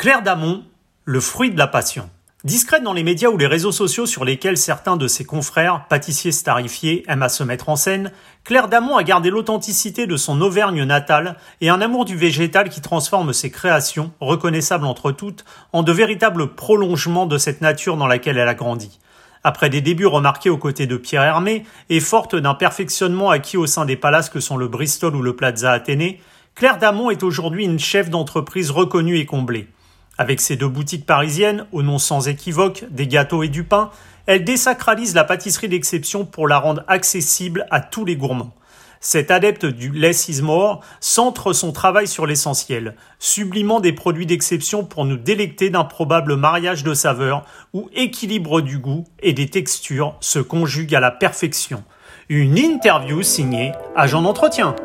Claire Damon, le fruit de la passion. Discrète dans les médias ou les réseaux sociaux sur lesquels certains de ses confrères, pâtissiers starifiés, aiment à se mettre en scène, Claire Damon a gardé l'authenticité de son Auvergne natale et un amour du végétal qui transforme ses créations, reconnaissables entre toutes, en de véritables prolongements de cette nature dans laquelle elle a grandi. Après des débuts remarqués aux côtés de Pierre Hermé et forte d'un perfectionnement acquis au sein des palaces que sont le Bristol ou le Plaza Athénée, Claire Damon est aujourd'hui une chef d'entreprise reconnue et comblée. Avec ses deux boutiques parisiennes, au nom sans équivoque, des gâteaux et du pain, elle désacralise la pâtisserie d'exception pour la rendre accessible à tous les gourmands. Cet adepte du less is more centre son travail sur l'essentiel, sublimant des produits d'exception pour nous délecter d'un probable mariage de saveurs où équilibre du goût et des textures se conjuguent à la perfection. Une interview signée Agent d'entretien.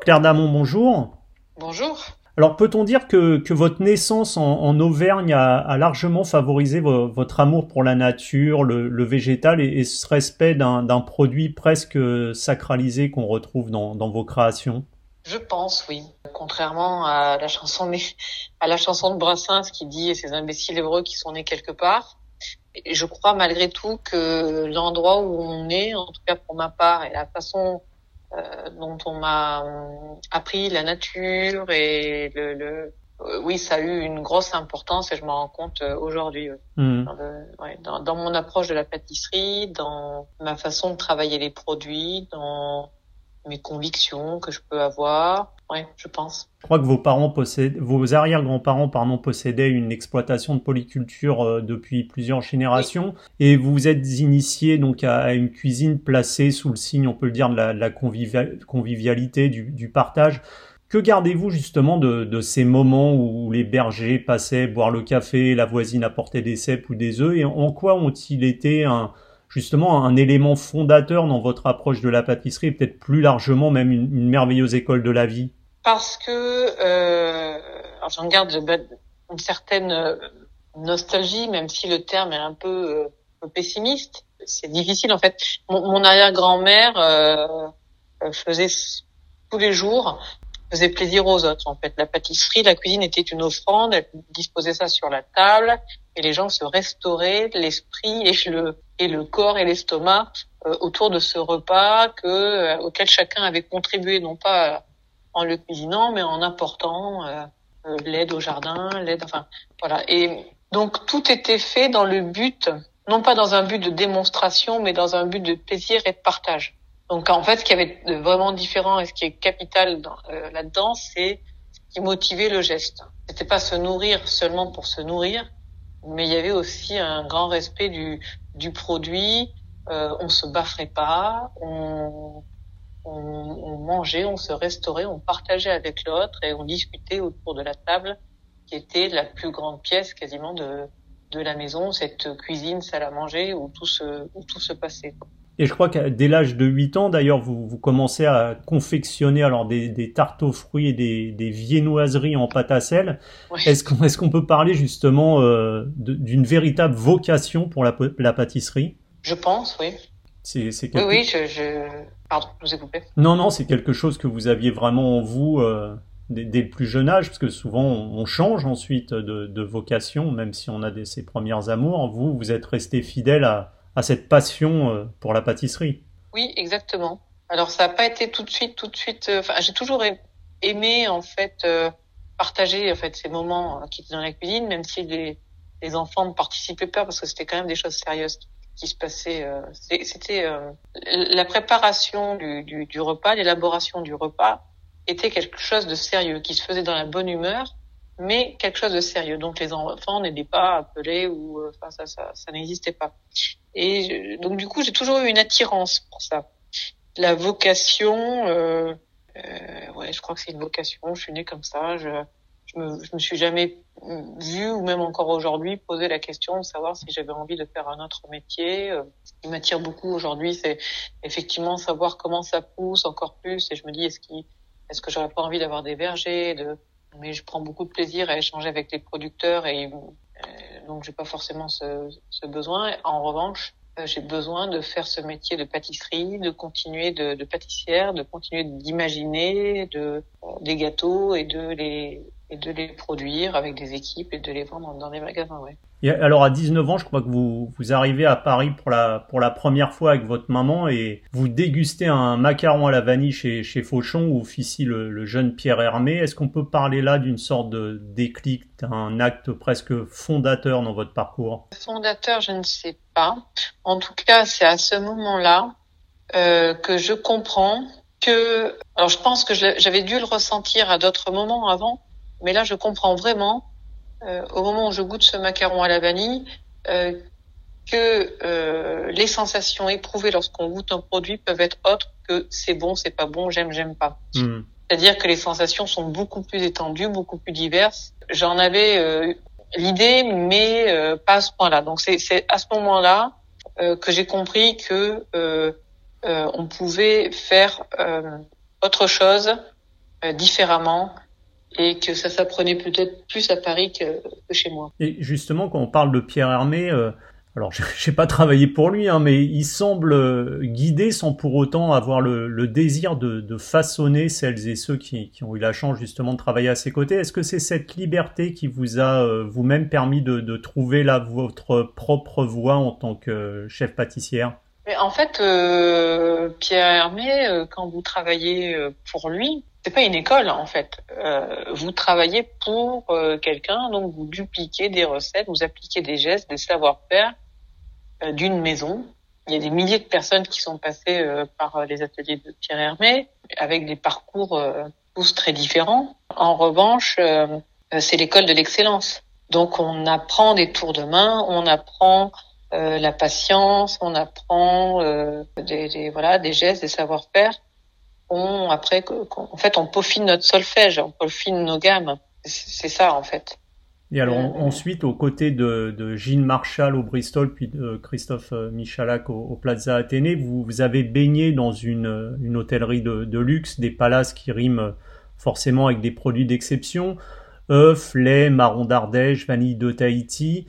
Claire Damon, bonjour. Bonjour. Alors peut-on dire que, votre naissance en, Auvergne a, largement favorisé votre amour pour la nature, le, végétal et, ce respect d'un produit presque sacralisé qu'on retrouve dans, vos créations? Je pense, oui. Contrairement à la chanson, à la chanson de Brassens qui dit ces imbéciles hébreux qui sont nés quelque part, je crois malgré tout que l'endroit où on est, en tout cas pour ma part, et la façon dont on m'a euh, appris la nature et le, le euh, oui, ça a eu une grosse importance et je m'en rends compte aujourd'hui. Mmh. Dans, dans, mon approche de la pâtisserie, dans ma façon de travailler les produits, dans mes convictions que je peux avoir. Ouais, je pense. Je crois que vos parents possèdent, vos arrière-grands-parents, pardon, possédaient une exploitation de polyculture euh, depuis plusieurs générations, et vous vous êtes initié donc à, une cuisine placée sous le signe, on peut le dire, de la, convivialité, du, partage. Que gardez-vous justement de, ces moments où les bergers passaient boire le café, la voisine apportait des cèpes ou des œufs, et en quoi ont-ils été un, justement un élément fondateur dans votre approche de la pâtisserie, peut-être plus largement même une, merveilleuse école de la vie? Parce que euh, j'en garde une certaine euh, nostalgie, même si le terme est un peu, euh, pessimiste. C'est difficile en fait. Mon, arrière-grand-mère euh, faisait tous les jours faisait plaisir aux autres. En fait, la pâtisserie, la cuisine était une offrande. Elle disposait ça sur la table et les gens se restauraient l'esprit et le et le corps et l'estomac euh, autour de ce repas que euh, auquel chacun avait contribué, non pas en le cuisinant, mais en apportant euh, l'aide au jardin, l'aide, enfin voilà. Et donc tout était fait dans le but, non pas dans un but de démonstration, mais dans un but de plaisir et de partage. Donc en fait, ce qui avait vraiment différent et ce qui est capital euh, là-dedans, c'est ce qui motivait le geste. C'était pas se nourrir seulement pour se nourrir, mais il y avait aussi un grand respect du, du produit. Euh, on se bafferait pas, on, mangeait, on se restaurait, on partageait avec l'autre et on discutait autour de la table, qui était la plus grande pièce quasiment de, de la maison, cette cuisine, salle à manger où tout se, où tout se passait. Et je crois que dès l'âge de 8 ans, d'ailleurs, vous, vous, commencez à confectionner alors des, des tartes aux fruits et des, des viennoiseries en pâte à sel. Est-ce qu'on est peut parler justement euh, d'une véritable vocation pour la, la pâtisserie? Je pense, oui. C'est, quelque... Oui, oui, je, je... Pardon, je vous ai coupé. Non, non, c'est quelque chose que vous aviez vraiment en vous euh, dès, dès, le plus jeune âge, parce que souvent on, change ensuite de, de, vocation, même si on a des, ses premières amours. Vous, vous êtes resté fidèle à à cette passion euh, pour la pâtisserie. Oui, exactement. Alors ça n'a pas été tout de suite, tout de suite. Euh, j'ai toujours aimé en fait partager en fait ces moments qui étaient dans la cuisine, même si les, les enfants ne participaient pas parce que c'était quand même des choses sérieuses qui se passaient. c'était la préparation du, du, du repas, l'élaboration du repas était quelque chose de sérieux qui se faisait dans la bonne humeur mais quelque chose de sérieux. Donc les enfants n'étaient pas appelés ou euh, enfin ça ça, ça n'existait pas. Et donc du coup j'ai toujours eu une attirance pour ça. La vocation, euh, euh, ouais, je crois que c'est une vocation. Je suis née comme ça. Je je me je me suis jamais vu ou même encore aujourd'hui poser la question de savoir si j'avais envie de faire un autre métier. Euh, ce qui m'attire beaucoup aujourd'hui, c'est effectivement savoir comment ça pousse encore plus. Et je me dis est-ce qu'il est-ce que j'aurais pas envie d'avoir des vergers, de mais je prends beaucoup de plaisir à échanger avec les producteurs et euh, donc j'ai pas forcément ce, ce, besoin. En revanche, j'ai besoin de faire ce métier de pâtisserie, de continuer de, de pâtissière, de continuer d'imaginer de, des gâteaux et de les et de les produire avec des équipes et de les vendre dans des magasins. Ouais. Et alors à 19 ans, je crois que vous, vous arrivez à Paris pour la, pour la première fois avec votre maman et vous dégustez un macaron à la vanille chez, chez Fauchon où officie le, le jeune Pierre Hermé. Est-ce qu'on peut parler là d'une sorte de déclic, d'un acte presque fondateur dans votre parcours? Fondateur, je ne sais pas. En tout cas, c'est à ce moment-là euh, que je comprends que... Alors je pense que j'avais dû le ressentir à d'autres moments avant, mais là je comprends vraiment euh, au moment où je goûte ce macaron à la vanille, euh, que euh, les sensations éprouvées lorsqu'on goûte un produit peuvent être autres que c'est bon, c'est pas bon, j'aime, j'aime pas. Hmm. C'est-à-dire que les sensations sont beaucoup plus étendues, beaucoup plus diverses. J'en avais l'idée, mais pas à ce point-là. Donc c'est à ce moment-là que j'ai compris que on pouvait faire autre chose différemment et que ça s'apprenait peut-être plus à Paris que, chez moi. Et justement, quand on parle de Pierre Hermé, euh, alors je n'ai pas travaillé pour lui, hein, mais il semble euh, guider sans pour autant avoir le, le désir de, de, façonner celles et ceux qui, qui, ont eu la chance justement de travailler à ses côtés. Est-ce que c'est cette liberté qui vous a euh, vous-même permis de, de, trouver là votre propre voie en tant que chef pâtissière? En fait, Pierre Hermé, quand vous travaillez pour lui, c'est pas une école en fait. Euh, vous travaillez pour euh, quelqu'un, donc vous dupliquez des recettes, vous appliquez des gestes, des savoir-faire euh, d'une maison. Il y a des milliers de personnes qui sont passées euh, par les ateliers de Pierre Hermé, avec des parcours tous très différents. En revanche, c'est l'école de l'excellence. Donc on apprend des tours de main, on apprend la patience, on apprend des, des, voilà des gestes, des savoir-faire après en fait on peaufine notre solfège, on peaufine nos gammes. C'est ça en fait. Et alors euh, ensuite, aux côtés de, de Gilles Marshall au Bristol, puis de Christophe euh, Michalak au, Plaza Athénée, vous, vous avez baigné dans une, une hôtellerie de, de, luxe, des palaces qui riment forcément avec des produits d'exception, œufs, lait, marron d'Ardèche, vanille de Tahiti.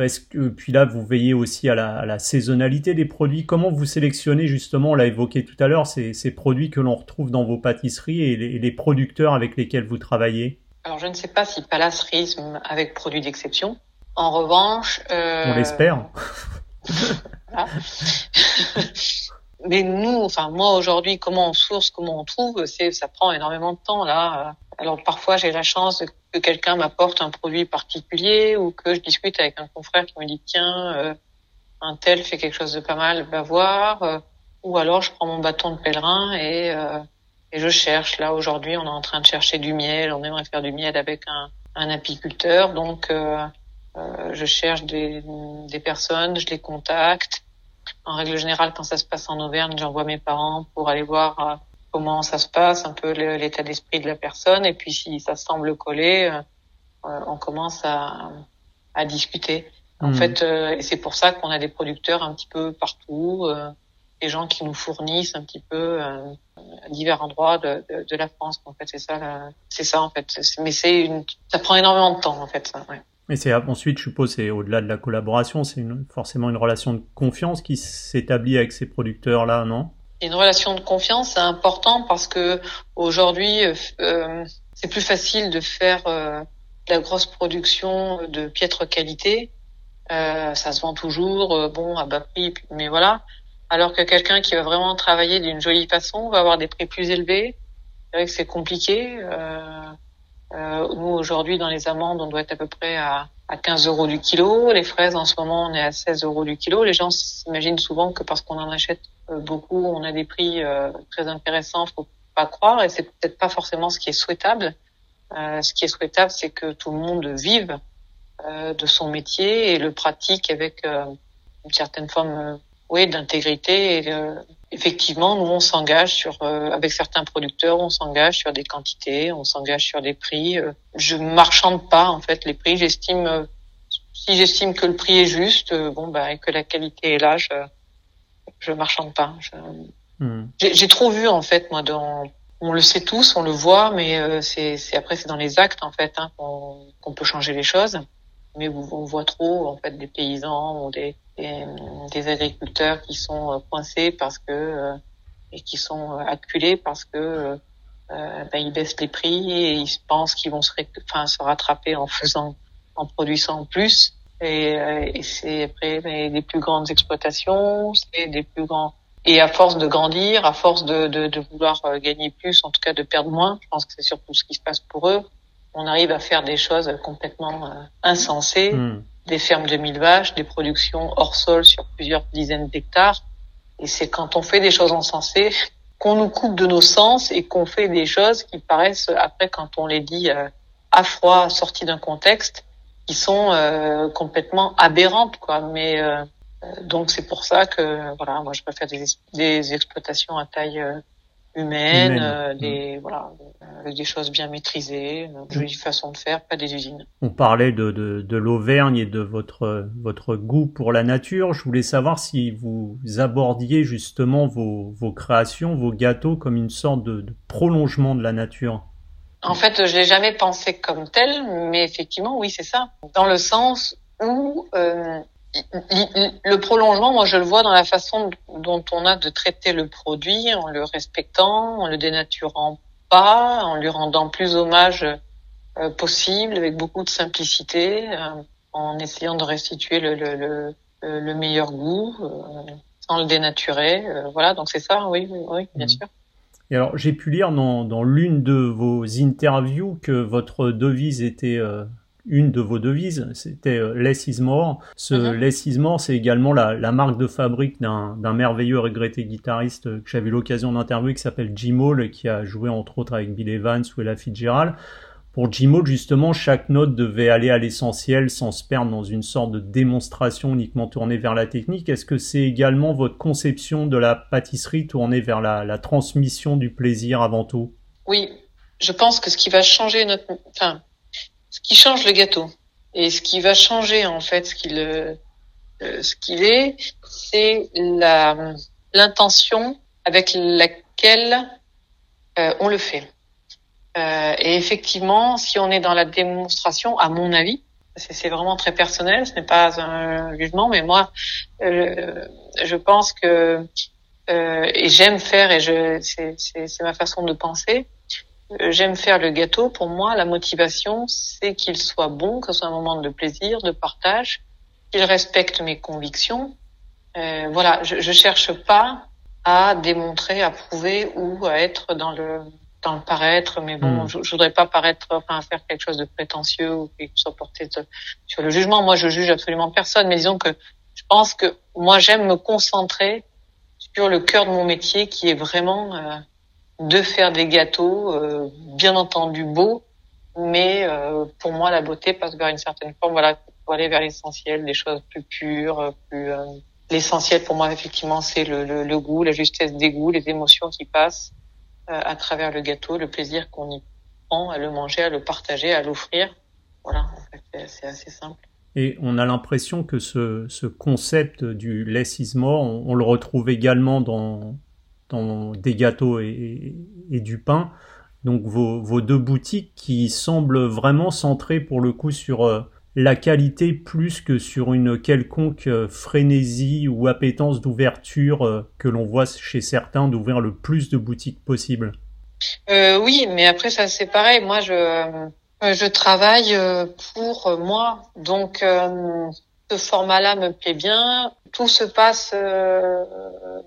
Est-ce que, puis là, vous veillez aussi à la, à la, saisonnalité des produits. Comment vous sélectionnez justement, on l'a évoqué tout à l'heure, ces, ces, produits que l'on retrouve dans vos pâtisseries et les, les, producteurs avec lesquels vous travaillez? Alors, je ne sais pas si Palace rime avec produits d'exception. En revanche, euh... on l'espère. Mais nous, enfin moi aujourd'hui, comment on source, comment on trouve, c'est ça prend énormément de temps là. Alors parfois j'ai la chance que quelqu'un m'apporte un produit particulier ou que je discute avec un confrère qui me dit tiens euh, un tel fait quelque chose de pas mal, va voir. Euh, ou alors je prends mon bâton de pèlerin et euh, et je cherche. Là aujourd'hui on est en train de chercher du miel, on aimerait faire du miel avec un, un apiculteur, donc je cherche des, des personnes, je les contacte. En règle générale, quand ça se passe en Auvergne, j'envoie mes parents pour aller voir comment ça se passe, un peu l'état d'esprit de la personne, et puis si ça semble coller, euh, euh, on commence à, à discuter. En hmm. fait, euh, c'est pour ça qu'on a des producteurs un petit peu partout, des gens qui nous fournissent un petit peu à divers endroits de, de, de, la France. En fait, c'est ça, c'est ça en fait. Mais c'est une, ça prend énormément de temps en fait. Ça, ouais. Mais c'est ensuite, je suppose, c'est au-delà de la collaboration, c'est forcément une relation de confiance qui s'établit avec ces producteurs-là, non? Une relation de confiance, c'est important parce que aujourd'hui, euh, c'est plus facile de faire euh, de la grosse production de piètre qualité. Euh, ça se vend toujours, euh, bon, à bas prix, mais voilà. Alors que quelqu'un qui va vraiment travailler d'une jolie façon va avoir des prix plus élevés. C'est vrai que c'est compliqué. Euh, nous, aujourd'hui, dans les amandes, on doit être à peu près à, à 15 euros du kilo. Les fraises, en ce moment, on est à 16 euros du kilo. Les gens s'imaginent souvent que parce qu'on en achète euh, beaucoup, on a des prix euh, très intéressants, faut pas croire, et c'est peut-être pas forcément ce qui est souhaitable. Euh, ce qui est souhaitable, c'est que tout le monde vive de son métier et le pratique avec une certaine forme, oui, d'intégrité. Et effectivement, nous on s'engage sur, avec certains producteurs, on s'engage sur des quantités, on s'engage sur des prix. je marchande pas en fait les prix. J'estime, si j'estime que le prix est juste, bon bah et que la qualité est là, je, je marchande pas. Hmm. J'ai trop vu en fait moi dans on le sait tous, on le voit, mais euh, c'est après c'est dans les actes en fait hein, qu'on peut changer les choses. Mais on voit trop en fait des paysans ou des, des, agriculteurs qui sont coincés parce que et qui sont acculés parce que ben, ils baissent les prix et ils pensent qu'ils vont se, se rattraper en faisant, en produisant plus. Et, c'est après des plus grandes exploitations, c'est des plus grands et à force de grandir, à force de, vouloir euh, gagner plus, en tout cas de perdre moins, je pense que c'est surtout ce qui se passe pour eux, on arrive à faire des choses complètement euh, insensées, hmm. Des fermes de mille vaches, des productions hors sol sur plusieurs dizaines d'hectares. Et c'est quand on fait des choses insensées qu'on nous coupe de nos sens et qu'on fait des choses qui paraissent, après, quand on les dit euh, à froid, sorties d'un contexte, qui sont euh, complètement aberrantes, quoi. Mais donc c'est pour ça que voilà, moi je préfère des, des exploitations à taille euh, humaine, euh, des mm. voilà, avec des choses bien maîtrisées, une jolie façon de faire, pas des usines. On parlait de, de, de l'Auvergne et de votre votre goût pour la nature. Je voulais savoir si vous abordiez justement vos, vos créations, vos gâteaux comme une sorte de, de prolongement de la nature. En fait, je l'ai jamais pensé comme tel, mais effectivement, oui, c'est ça. Dans le sens où euh, le prolongement, moi, je le vois dans la façon dont on a de traiter le produit, en le respectant, en le dénaturant pas, en lui rendant plus hommage euh, possible, avec beaucoup de simplicité, euh, en essayant de restituer le, le, le, le meilleur goût, euh, sans le dénaturer. voilà, donc c'est ça, oui, oui, oui bien mmh. sûr. Et alors, j'ai pu lire dans, dans l'une de vos interviews que votre devise était une de vos devises, c'était euh, Less is more. Ce mhm. Less is more, c'est également la, la, marque de fabrique d'un merveilleux regretté guitariste que j'avais l'occasion d'interviewer qui s'appelle Jim Hall, qui a joué entre autres avec Bill Evans ou Ella Fitzgerald. Pour Jim Hall, justement, chaque note devait aller à l'essentiel sans se perdre dans une sorte de démonstration uniquement tournée vers la technique. Est-ce que c'est également votre conception de la pâtisserie tournée vers la, la transmission du plaisir avant tout? Oui, je pense que ce qui va changer notre, enfin, ce qui change le gâteau et ce qui va changer en fait ce qu'il euh, ce qu'il est, c'est la l'intention avec laquelle euh, on le fait. Euh, et effectivement, si on est dans la démonstration, à mon avis, c'est vraiment très personnel, ce n'est pas un jugement, mais moi, euh, je pense que et j'aime faire et je c'est ma façon de penser euh, j'aime faire le gâteau. Pour moi, la motivation, c'est qu'il soit bon, que ce soit un moment de plaisir, de partage, qu'il respecte mes convictions. Euh, voilà, je, je cherche pas à démontrer, à prouver ou à être dans le dans le paraître, mais bon, hmm. je, je, voudrais pas paraître, enfin, faire quelque chose de prétentieux ou qui soit porté sur le jugement. Moi, je juge absolument personne, mais disons que je pense que moi, j'aime me concentrer sur le cœur de mon métier, qui est vraiment euh, de faire des gâteaux, euh, bien entendu beaux, mais euh, pour moi la beauté passe vers une certaine forme, voilà, pour aller vers l'essentiel, des choses plus pures, plus euh, l'essentiel pour moi effectivement c'est le, le, goût, la justesse des goûts, les émotions qui passent à travers le gâteau, le plaisir qu'on y prend à le manger, à le partager, à l'offrir. Voilà, c'est assez simple. Et on a l'impression que ce, ce, concept du less is more, on le retrouve également dans, dans des gâteaux et, du pain. Donc vos, deux boutiques qui semblent vraiment centrées pour le coup sur euh, la qualité plus que sur une quelconque euh, frénésie ou appétence d'ouverture euh, que l'on voit chez certains d'ouvrir le plus de boutiques possible. oui, mais après ça c'est pareil. Moi je je travaille pour moi, donc ce format-là me plaît bien. Tout se passe euh,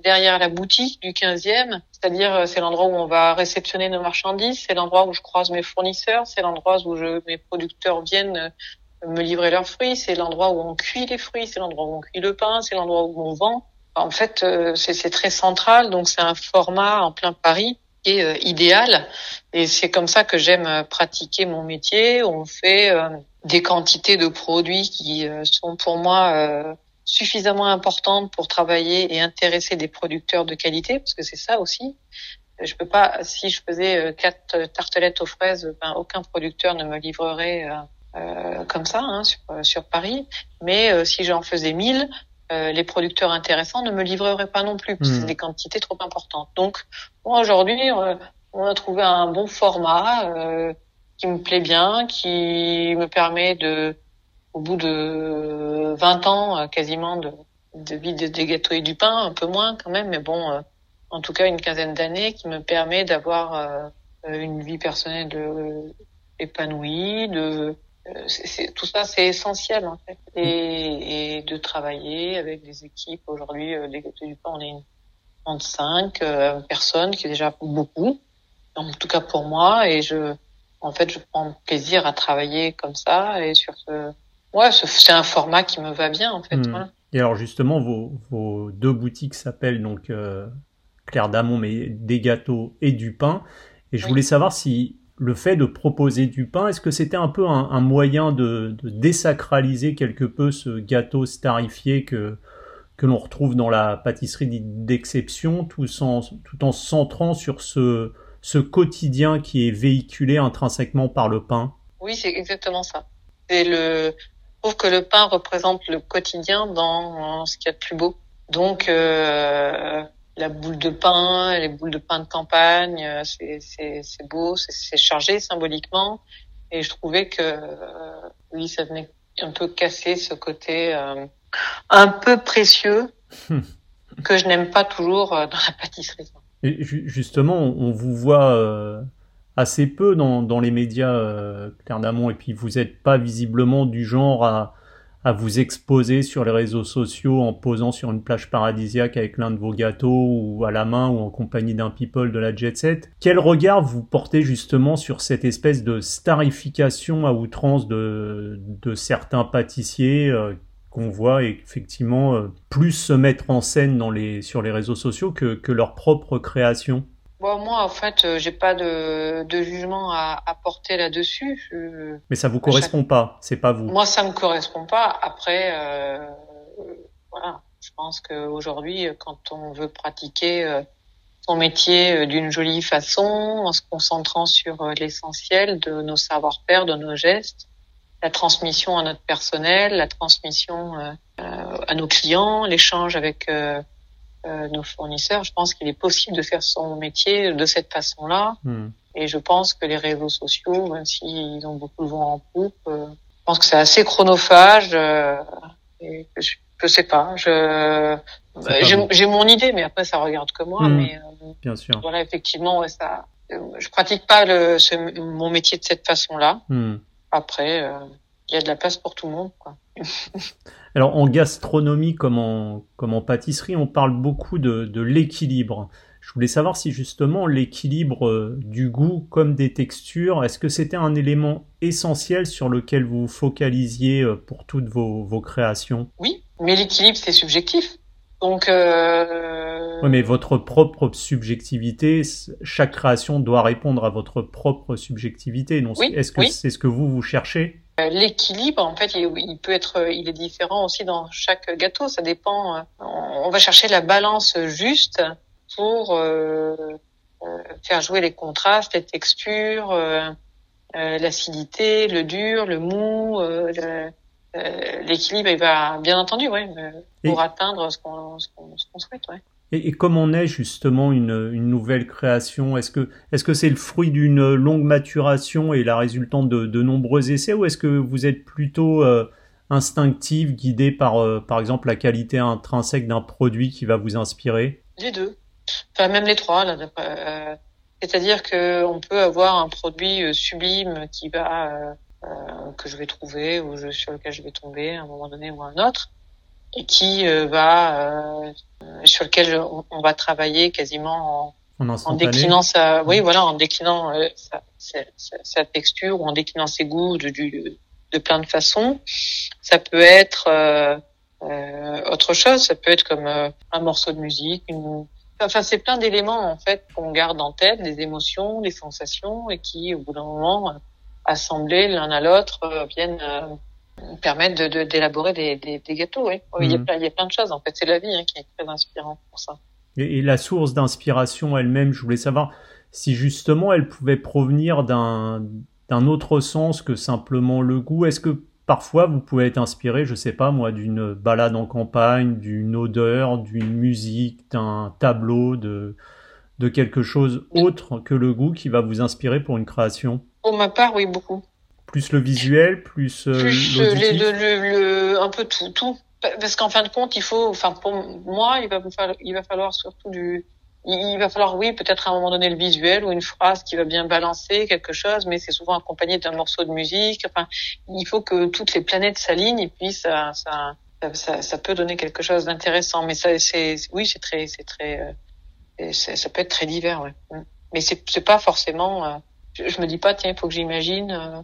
derrière la boutique du 15e, c'est-à-dire euh, c'est l'endroit où on va réceptionner nos marchandises, c'est l'endroit où je croise mes fournisseurs, c'est l'endroit où je, mes producteurs viennent euh, me livrer leurs fruits, c'est l'endroit où on cuit les fruits, c'est l'endroit où on cuit le pain, c'est l'endroit où on vend. En fait, c'est très central, donc c'est un format en plein Paris qui est idéal. Et c'est comme ça que j'aime pratiquer mon métier. On fait des quantités de produits qui euh, sont pour moi euh, suffisamment importantes pour travailler et intéresser des producteurs de qualité, parce que c'est ça aussi. Je peux pas, si je faisais euh, quatre tartelettes aux fraises, ben, aucun producteur ne me livrerait euh, comme ça hein, sur, sur, Paris. Mais si j'en faisais mille, les producteurs intéressants ne me livreraient pas non plus, parce que c'est hmm. des quantités trop importantes. Donc, aujourd'hui, on a trouvé un bon format qui me plaît bien, qui me permet de, au bout de 20 ans euh, quasiment, de, de vie des gâteaux et du pain, un peu moins quand même, mais bon, en tout cas une quinzaine d'années qui me permet d'avoir une vie personnelle épanouie, de c'est, tout ça, c'est essentiel en fait, et, et, de travailler avec des équipes. Aujourd'hui, les gâteaux du pain, on est une 35 euh, personnes, qui est déjà beaucoup, en tout cas pour moi, et je, en fait, je prends plaisir à travailler comme ça et sur ce, ouais, c'est un format qui me va bien en fait. Hmm. Et alors justement, vos, vos deux boutiques s'appellent donc euh, Claire d'Amont, mais des gâteaux et du pain. Et je voulais savoir si le fait de proposer du pain, est-ce que c'était un peu un, un moyen de, de, désacraliser quelque peu ce gâteau starifié que que l'on retrouve dans la pâtisserie d'exception, tout, tout en centrant sur ce, ce quotidien qui est véhiculé intrinsèquement par le pain? Oui, c'est exactement ça. C'est le, trouve que le pain représente le quotidien dans ce qu'il y a de plus beau. Donc, euh, la boule de pain, les boules de pain de campagne, euh, c'est beau, c'est chargé symboliquement. Et je trouvais que, euh, oui, ça venait un peu casser ce côté euh, un peu précieux hmm. que je n'aime pas toujours dans la pâtisserie. Et justement, on vous voit assez peu dans, les médias, euh, Claire Damon, et puis vous n'êtes pas visiblement du genre à, vous exposer sur les réseaux sociaux en posant sur une plage paradisiaque avec l'un de vos gâteaux ou à la main ou en compagnie d'un people de la jet set. Quel regard vous portez justement sur cette espèce de starification à outrance de, certains pâtissiers qu'on voit effectivement euh, plus se mettre en scène sur les réseaux sociaux que, que leur propre création? Bon, moi, en fait, euh, j'ai pas de, de jugement à, à porter là-dessus. Mais ça vous correspond pas, c'est pas vous. Moi, ça me correspond pas. Après, euh, voilà, je pense qu'aujourd'hui, quand on veut pratiquer son métier d'une jolie façon, en se concentrant sur l'essentiel de nos savoir-faire, de nos gestes, la transmission à notre personnel, la transmission euh, euh, à nos clients, l'échange avec euh, nos fournisseurs. Je pense qu'il est possible de faire son métier de cette façon-là. Hmm. Et je pense que les réseaux sociaux, même s'ils ont beaucoup de vent en poupe, je pense que c'est assez chronophage. et je, je sais pas. Je j'ai mon idée, mais après ça regarde que moi. Hmm. Mais bien sûr. Voilà, effectivement, ouais, ça. Je pratique pas le, ce, mon métier de cette façon-là. Hmm. Après, il y a de la place pour tout le monde. Quoi. Alors en gastronomie comme en, comme en pâtisserie, on parle beaucoup de, de l'équilibre. Je voulais savoir si justement l'équilibre euh, du goût comme des textures, est-ce que c'était un élément essentiel sur lequel vous focalisiez euh, pour toutes vos, vos créations? Oui, mais l'équilibre c'est subjectif. Donc. Euh... Oui, mais votre propre subjectivité, chaque création doit répondre à votre propre subjectivité. Donc, oui, est-ce que c'est ce que vous vous cherchez? L'équilibre, en fait, il, peut être, il est différent aussi dans chaque gâteau. Ça dépend. Euh, on va chercher la balance juste pour euh, faire jouer les contrastes, les textures, l'acidité, le dur, le mou. Euh, l'équilibre, il va bien entendu, ouais, pour atteindre ce qu'on souhaite, ouais. Et, et, comme est justement une, nouvelle création, est-ce que est-ce que c'est le fruit d'une longue maturation et la résultante de, nombreux essais, ou est-ce que vous êtes plutôt euh, instinctive, guidée par euh, par exemple la qualité intrinsèque d'un produit qui va vous inspirer? Les deux, enfin même les trois. Euh, c'est-à-dire que on peut avoir un produit sublime qui va euh, que je vais trouver ou sur lequel je vais tomber à un moment donné ou à un autre et qui euh, va euh, sur lequel on, va travailler quasiment en, en, déclinant sa oui voilà en déclinant sa, sa, sa, texture ou en déclinant ses goûts de, de, de plein de façons. Ça peut être autre chose. Ça peut être comme un morceau de musique une enfin c'est plein d'éléments en fait qu'on garde en tête des émotions des sensations et qui au bout d'un moment assemblés l'un à l'autre euh, viennent euh, permettre de d'élaborer des, des, des, gâteaux. Oui. Il, y a mhm. plein, il y a plein de choses. En fait, c'est la vie hein, qui est très inspirante pour ça. Et, la source d'inspiration elle-même, je voulais savoir si justement elle pouvait provenir d'un d'un autre sens que simplement le goût. Est-ce que parfois vous pouvez être inspiré, je sais pas moi, d'une balade en campagne, d'une odeur, d'une musique, d'un tableau, de de quelque chose autre que le goût qui va vous inspirer pour une création? Pour ma part, oui, beaucoup. Plus le visuel, plus, euh, plus le, le, un peu tout, tout, Parce qu'en fin de compte, il faut, enfin pour moi, il va falloir, il va falloir surtout du, il va falloir, oui, peut-être à un moment donné le visuel ou une phrase qui va bien balancer quelque chose, mais c'est souvent accompagné d'un morceau de musique. Enfin, il faut que toutes les planètes s'alignent et puis ça, ça, ça, ça, peut donner quelque chose d'intéressant. Mais ça, c'est, oui, c'est très, c'est très, euh, ça peut être très divers, ouais. Mm. Mais c'est, c'est pas forcément. Euh, je, me dis pas, tiens, il faut que j'imagine euh,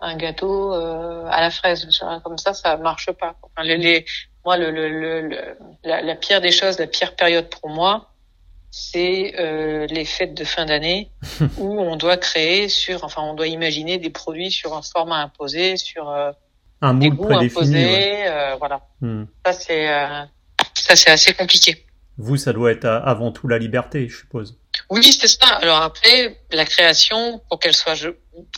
un gâteau à la fraise. Comme ça, ça marche pas. Enfin, les, moi, le, le, le, la, la, pire des choses, la pire période pour moi, c'est euh, les fêtes de fin d'année où on doit créer sur, enfin, on doit imaginer des produits sur un format imposé, sur euh, un moule goûts imposés, euh, voilà. Hmm. Ça c'est euh, ça c'est assez compliqué. Vous, ça doit être avant tout la liberté, je suppose. Oui, c'est ça. Alors après, la création, pour qu'elle soit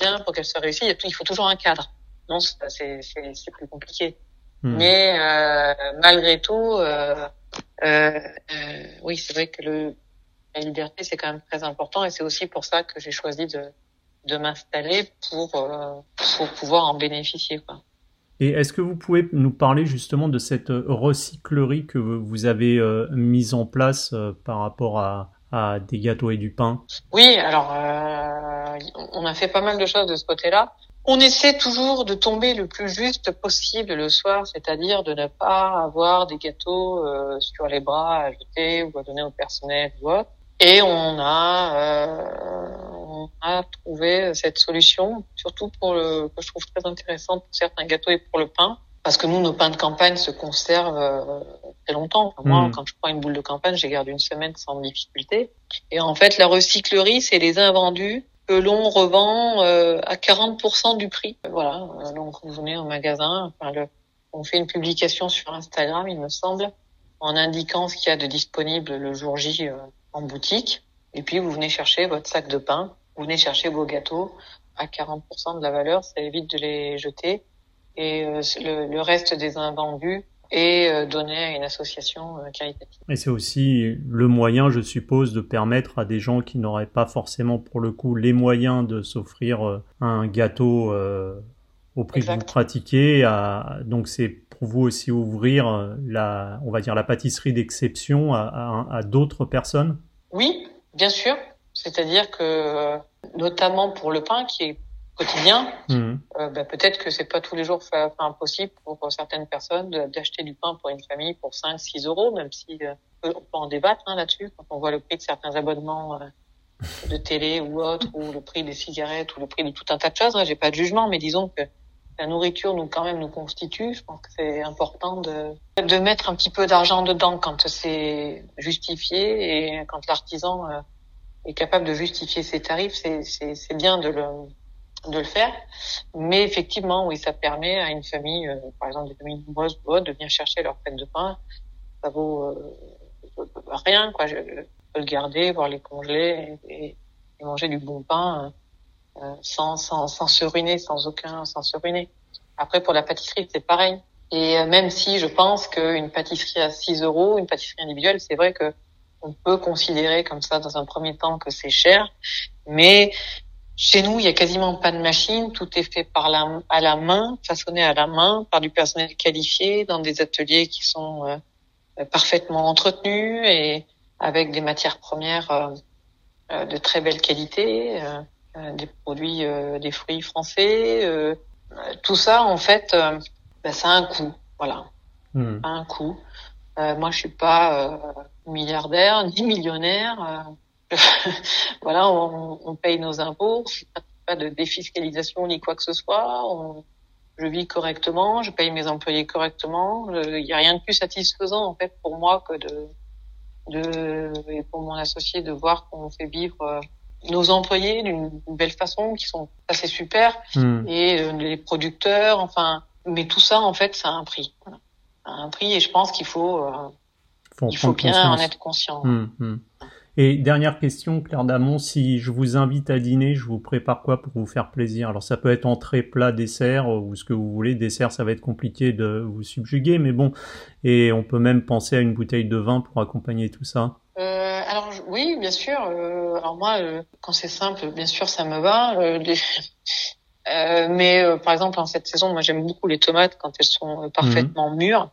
bien, pour qu'elle soit réussie, il faut toujours un cadre. Non, c'est plus compliqué. Hmm. Mais euh, malgré tout, euh, euh, oui, c'est vrai que le, la liberté, c'est quand même très important et c'est aussi pour ça que j'ai choisi de, de m'installer pour, pour pouvoir en bénéficier. Quoi. Et est-ce que vous pouvez nous parler justement de cette recyclerie que vous avez mise en place par rapport à, à, des gâteaux et du pain? Oui, alors on a fait pas mal de choses de ce côté-là. On essaie toujours de tomber le plus juste possible le soir, c'est-à-dire de ne pas avoir des gâteaux euh, sur les bras à jeter ou à donner au personnel ou autre. Et on a, euh, on a trouvé cette solution, surtout pour le que je trouve très intéressante pour certains gâteaux et pour le pain, parce que nous, nos pains de campagne se conservent euh, très longtemps. Moi, mmh. quand je prends une boule de campagne, je garde une semaine sans difficulté. Et en fait, la recyclerie, c'est les invendus que l'on revend euh, à 40% du prix. Voilà, euh, donc vous venez au magasin, enfin, le, on fait une publication sur Instagram, il me semble, en indiquant ce qu'il y a de disponible le jour J euh, en boutique. Et puis vous venez chercher votre sac de pain, vous venez chercher vos gâteaux à 40% de la valeur, ça évite de les jeter. Et le, le reste des invendus et euh, donner à une association euh, caritative. Et c'est aussi le moyen, je suppose, de permettre à des gens qui n'auraient pas forcément pour le coup les moyens de s'offrir euh, un gâteau au prix que vous pratiquez. À... Donc c'est pour vous aussi ouvrir la, on va dire la pâtisserie d'exception à, à, à d'autres personnes? Oui, bien sûr. C'est-à-dire que notamment pour le pain qui est quotidien, mmh. euh, bah, peut-être que c'est pas tous les jours enfin, possible pour certaines personnes d'acheter du pain pour une famille pour 5, 6 euros, même si euh, on peut en débattre hein, là-dessus quand on voit le prix de certains abonnements euh, de télé ou autres, ou le prix des cigarettes, ou le prix de tout un tas de choses. J'ai pas de jugement, mais disons que la nourriture nous quand même nous constitue. Je pense que c'est important de de mettre un petit peu d'argent dedans quand c'est justifié et quand l'artisan est capable de justifier ses tarifs, c'est c'est bien de le de le faire. Mais effectivement, oui, ça permet à une famille, euh, par exemple des familles nombreuses, de venir chercher leur peine de pain. Ça vaut euh, rien, quoi. Je, peux le garder, voir les congeler et, et manger du bon pain euh, sans, sans, sans se ruiner, sans aucun, sans se ruiner. Après, pour la pâtisserie, c'est pareil. Et même si je pense qu'une pâtisserie à 6 euros, une pâtisserie individuelle, c'est vrai que on peut considérer comme ça dans un premier temps que c'est cher, mais chez nous, il y a quasiment pas de machine, tout est fait par la, à la main, façonné à la main par du personnel qualifié dans des ateliers qui sont euh, parfaitement entretenus et avec des matières premières euh, euh, de très belle qualité, des produits, des fruits français. tout ça, en fait, bah, ça a un coût, voilà, hmm. un coût. moi, je suis pas milliardaire ni millionnaire voilà, on, on, paye nos impôts, pas de défiscalisation ni quoi que ce soit. On, je vis correctement, je paye mes employés correctement. Il n'y a rien de plus satisfaisant en fait pour moi que de, de et pour mon associé de voir qu'on fait vivre euh, nos employés d'une belle façon, qui sont assez super, hmm. et euh, les producteurs, enfin, mais tout ça en fait, ça a un prix. Voilà. Ça a un prix et je pense qu'il faut, euh, il faut bien en être conscient. Hmm, hmm. Et dernière question, Claire Damon, si je vous invite à dîner, je vous prépare quoi pour vous faire plaisir? Alors ça peut être entrée, plat, dessert euh, ou ce que vous voulez. Dessert, ça va être compliqué de vous subjuguer, mais bon. Et on peut même penser à une bouteille de vin pour accompagner tout ça. Euh, alors oui, bien sûr. Euh, alors moi, euh, quand c'est simple, bien sûr, ça me va. Euh, les... mais par exemple, en cette saison, moi j'aime beaucoup les tomates quand elles sont parfaitement mmh. mûres.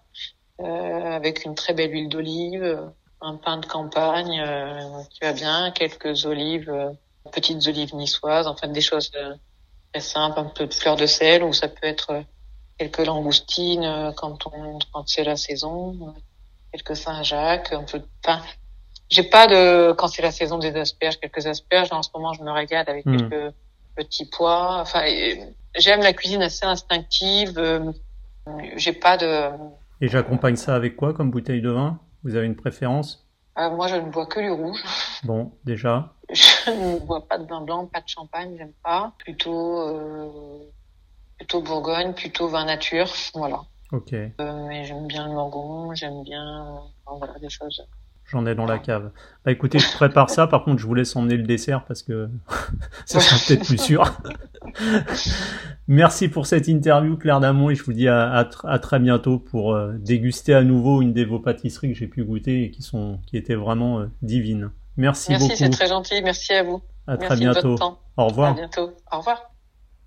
avec une très belle huile d'olive, un pain de campagne qui va bien, quelques olives, petites olives niçoises, enfin des choses très simples, un peu de fleurs de sel ou ça peut être quelques langoustines quand on quand c'est la saison, quelques Saint-Jacques, un peu de pain. J'ai pas de quand c'est la saison des asperges, quelques asperges. En ce moment, je me régale avec hmm. quelques petits pois. Enfin, j'aime la cuisine assez instinctive. Euh, j'ai pas de. Et j'accompagne ça avec quoi comme bouteille de vin? Vous avez une préférence? Euh, Moi, je ne bois que du rouge. Bon, déjà? Je ne bois pas de vin blanc, pas de champagne, j'aime pas. Plutôt, euh, plutôt Bourgogne, plutôt vin nature, voilà. Ok. Euh, mais j'aime bien le morgon, j'aime bien, euh, voilà, des choses. J'en ai dans la cave. Bah écoutez, je prépare ça. Par contre, je vous laisse emmener le dessert parce que ça sera peut-être plus sûr. Merci pour cette interview, Claire Damon, et je vous dis à, à, très bientôt pour euh, déguster à nouveau une de vos pâtisseries que j'ai pu goûter et qui sont, qui étaient vraiment euh, divines. Merci, beaucoup. Merci, c'est très gentil. Merci à vous. À très bientôt. Au revoir. À bientôt. Au revoir.